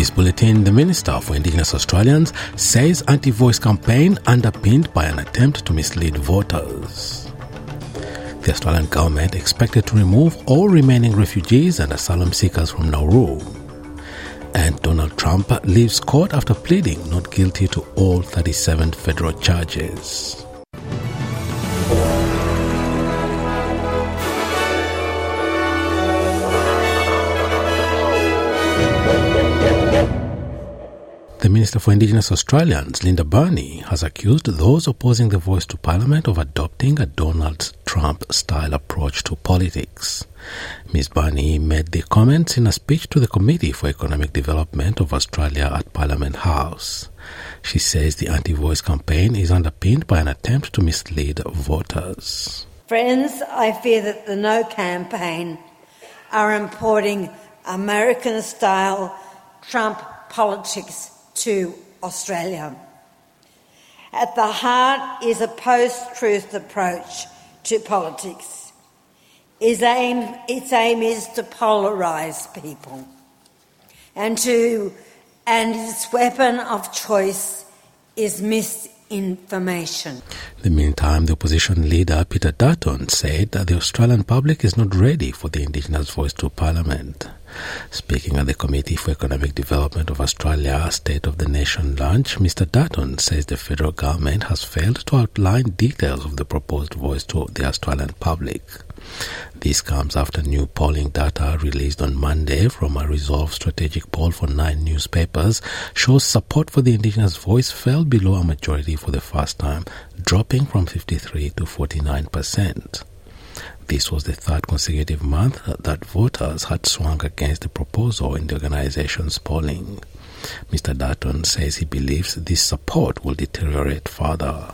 this bulletin, the Minister for Indigenous Australians says anti-voice campaign underpinned by an attempt to mislead voters. The Australian government expected to remove all remaining refugees and asylum seekers from Nauru. And Donald Trump leaves court after pleading not guilty to all 37 federal charges. The Minister for Indigenous Australians, Linda Burney, has accused those opposing the voice to Parliament of adopting a Donald Trump style approach to politics. Ms. Burney made the comments in a speech to the Committee for Economic Development of Australia at Parliament House. She says the anti voice campaign is underpinned by an attempt to mislead voters. Friends, I fear that the No campaign are importing American style Trump politics to Australia. At the heart is a post truth approach to politics. Its aim, its aim is to polarise people and to and its weapon of choice is misinformation. In the meantime, the opposition leader Peter Dutton said that the Australian public is not ready for the Indigenous voice to Parliament. Speaking at the Committee for Economic Development of Australia State of the Nation lunch, Mr. Dutton says the federal government has failed to outline details of the proposed voice to the Australian public. This comes after new polling data released on Monday from a Resolve strategic poll for nine newspapers shows support for the Indigenous voice fell below a majority for the first time, dropping from 53 to 49 percent. This was the third consecutive month that voters had swung against the proposal in the organization's polling. Mr. Dutton says he believes this support will deteriorate further.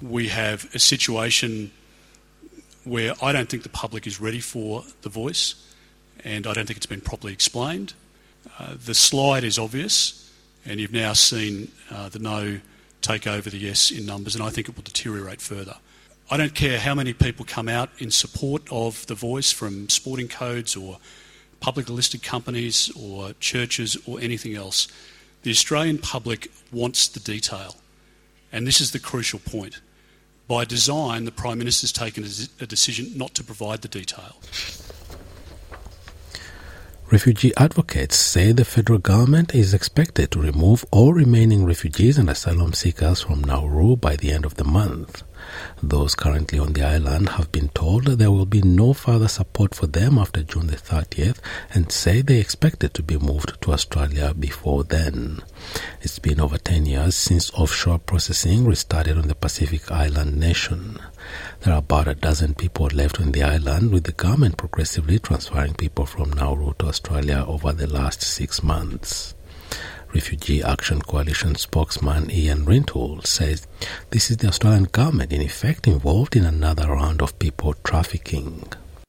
We have a situation where I don't think the public is ready for the voice, and I don't think it's been properly explained. Uh, the slide is obvious, and you've now seen uh, the no take over the yes in numbers, and I think it will deteriorate further. I don't care how many people come out in support of the voice from sporting codes or public listed companies or churches or anything else. The Australian public wants the detail. And this is the crucial point. By design, the Prime Minister's taken a decision not to provide the detail. Refugee advocates say the federal government is expected to remove all remaining refugees and asylum seekers from Nauru by the end of the month. Those currently on the island have been told there will be no further support for them after June the 30th and say they expected to be moved to Australia before then. It's been over 10 years since offshore processing restarted on the Pacific island nation. There are about a dozen people left on the island, with the government progressively transferring people from Nauru to Australia over the last six months. Refugee Action Coalition spokesman Ian Rintoul says this is the Australian government in effect involved in another round of people trafficking.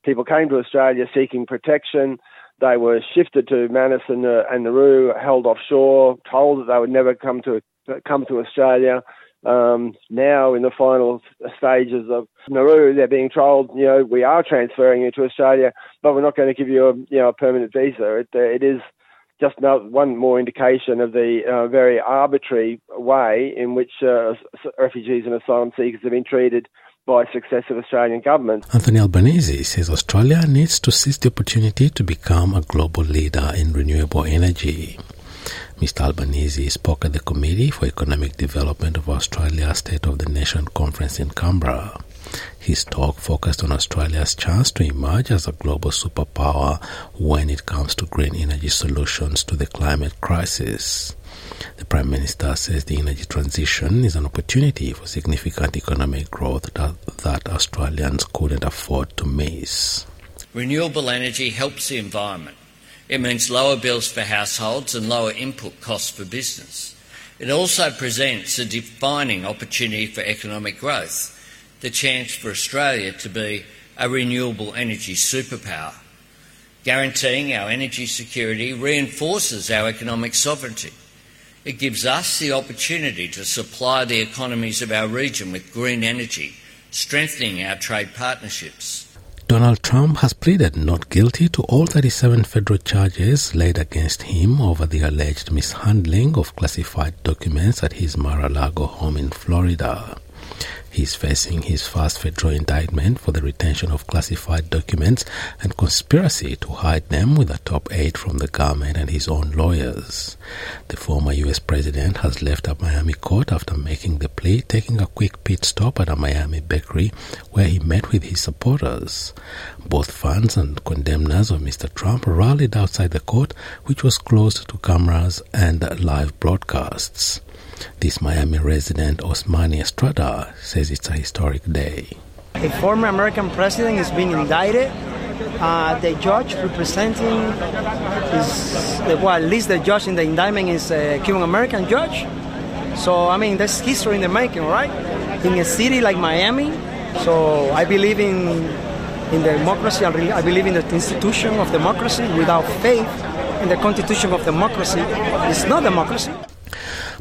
People came to Australia seeking protection. They were shifted to Manus and, and Nauru, held offshore, told that they would never come to come to Australia. Um, now, in the final stages of Nauru, they're being told, you know, we are transferring you to Australia, but we're not going to give you a, you know, a permanent visa. It, it is just one more indication of the uh, very arbitrary way in which uh, refugees and asylum seekers have been treated by successive Australian governments. Anthony Albanese says Australia needs to seize the opportunity to become a global leader in renewable energy. Mr. Albanese spoke at the Committee for Economic Development of Australia State of the Nation conference in Canberra. His talk focused on Australia's chance to emerge as a global superpower when it comes to green energy solutions to the climate crisis. The Prime Minister says the energy transition is an opportunity for significant economic growth that, that Australians couldn't afford to miss. Renewable energy helps the environment. It means lower bills for households and lower input costs for business. It also presents a defining opportunity for economic growth the chance for Australia to be a renewable energy superpower. Guaranteeing our energy security reinforces our economic sovereignty. It gives us the opportunity to supply the economies of our region with green energy, strengthening our trade partnerships. Donald Trump has pleaded not guilty to all 37 federal charges laid against him over the alleged mishandling of classified documents at his Mar-a-Lago home in Florida. He is facing his first federal indictment for the retention of classified documents and conspiracy to hide them with a top aide from the government and his own lawyers. The former U.S. president has left a Miami court after making the plea, taking a quick pit stop at a Miami bakery where he met with his supporters. Both fans and condemners of Mr. Trump rallied outside the court, which was closed to cameras and live broadcasts. This Miami resident, Osmani Estrada, says it's a historic day. A former American president is being indicted. Uh, the judge representing is, well, at least the judge in the indictment is a Cuban American judge. So, I mean, that's history in the making, right? In a city like Miami. So, I believe in, in democracy. I believe in the institution of democracy. Without faith in the constitution of democracy, it's not democracy.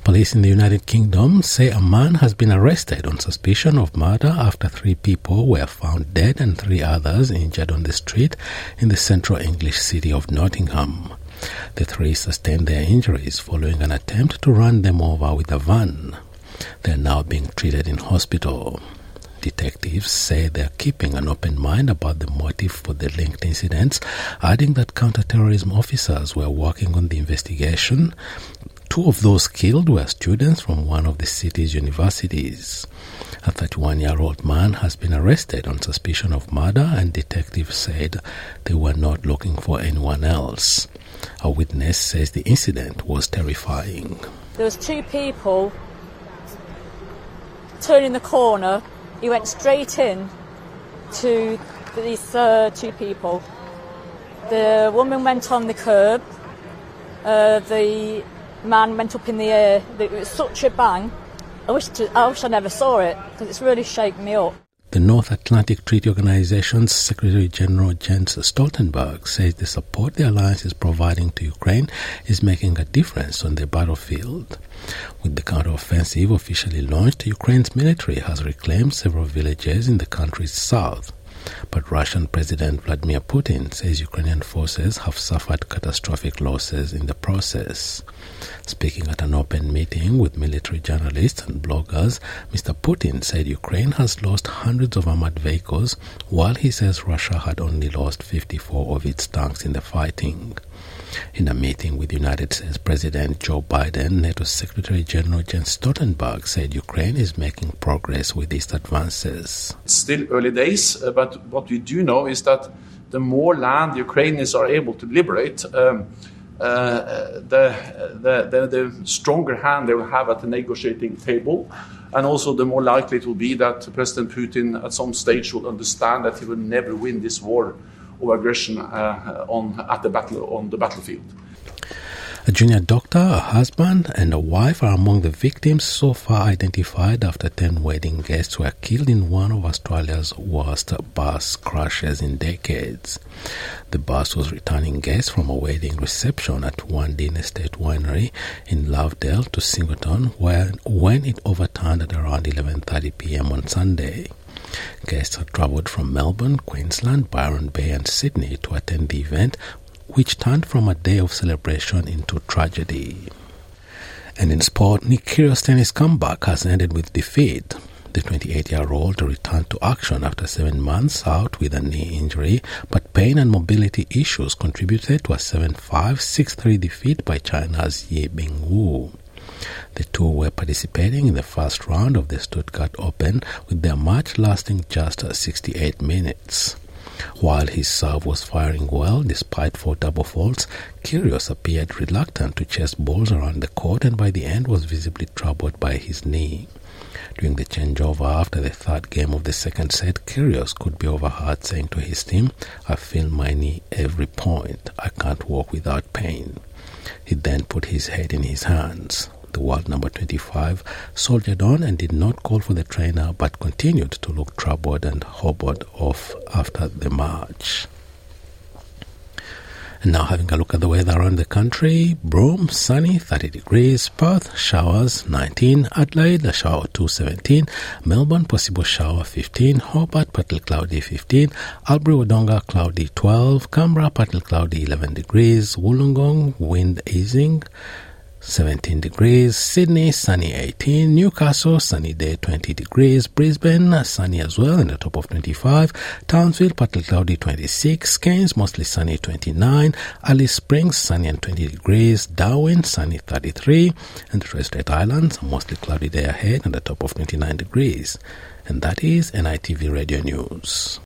Police in the United Kingdom say a man has been arrested on suspicion of murder after three people were found dead and three others injured on the street in the central English city of Nottingham. The three sustained their injuries following an attempt to run them over with a van. They are now being treated in hospital. Detectives say they are keeping an open mind about the motive for the linked incidents, adding that counterterrorism officers were working on the investigation Two of those killed were students from one of the city's universities. A 31 year old man has been arrested on suspicion of murder, and detectives said they were not looking for anyone else. A witness says the incident was terrifying. There was two people turning the corner. He went straight in to these uh, two people. The woman went on the curb. Uh, the man went up in the uh, air. It was such a bang. I wish, to, I wish I never saw it because it's really shaken me up. The North Atlantic Treaty Organization's Secretary General Jens Stoltenberg says the support the alliance is providing to Ukraine is making a difference on the battlefield. With the counteroffensive officially launched, Ukraine's military has reclaimed several villages in the country's south. But Russian President Vladimir Putin says Ukrainian forces have suffered catastrophic losses in the process. Speaking at an open meeting with military journalists and bloggers, Mr. Putin said Ukraine has lost hundreds of armored vehicles, while he says Russia had only lost 54 of its tanks in the fighting. In a meeting with United States President Joe Biden, NATO Secretary General Jens Stoltenberg said Ukraine is making progress with its advances. It's still early days, uh, but what we do know is that the more land Ukrainians are able to liberate, um, uh, the, the, the, the, stronger hand they will have at the negotiating table. And also, the more likely it will be that President Putin at some stage will understand that he will never win this war of aggression uh, on, at the, battle, on the battlefield. A junior doctor, a husband, and a wife are among the victims so far identified after 10 wedding guests were killed in one of Australia's worst bus crashes in decades. The bus was returning guests from a wedding reception at Wandin Estate Winery in Lovedale to Singleton when, when it overturned at around 11.30 p.m. on Sunday. Guests had travelled from Melbourne, Queensland, Byron Bay, and Sydney to attend the event, which turned from a day of celebration into tragedy. And in sport, Nick Kyrgios' tennis comeback has ended with defeat. The 28-year-old returned to action after seven months out with a knee injury, but pain and mobility issues contributed to a 7-5, 6-3 defeat by China's Yibing Wu. The two were participating in the first round of the Stuttgart Open, with their match lasting just 68 minutes. While his serve was firing well despite four double faults, Kyrgios appeared reluctant to chase balls around the court and by the end was visibly troubled by his knee. During the changeover after the third game of the second set, Kyrgios could be overheard saying to his team, I feel my knee every point. I can't walk without pain. He then put his head in his hands the world number 25, soldiered on and did not call for the trainer but continued to look troubled and hobbled off after the march. And now having a look at the weather around the country. Broome, sunny, 30 degrees. Perth, showers, 19. Adelaide, a shower 2, 17. Melbourne, possible shower, 15. Hobart, partly cloudy, 15. Albury, Wodonga, cloudy, 12. Canberra, partly cloudy, 11 degrees. Wollongong, wind easing. 17 degrees. Sydney, sunny 18. Newcastle, sunny day 20 degrees. Brisbane, sunny as well in the top of 25. Townsville, partly cloudy 26. Cairns, mostly sunny 29. Alice Springs, sunny and 20 degrees. Darwin, sunny 33. And the Torres Strait Islands, mostly cloudy day ahead in the top of 29 degrees. And that is NITV Radio News.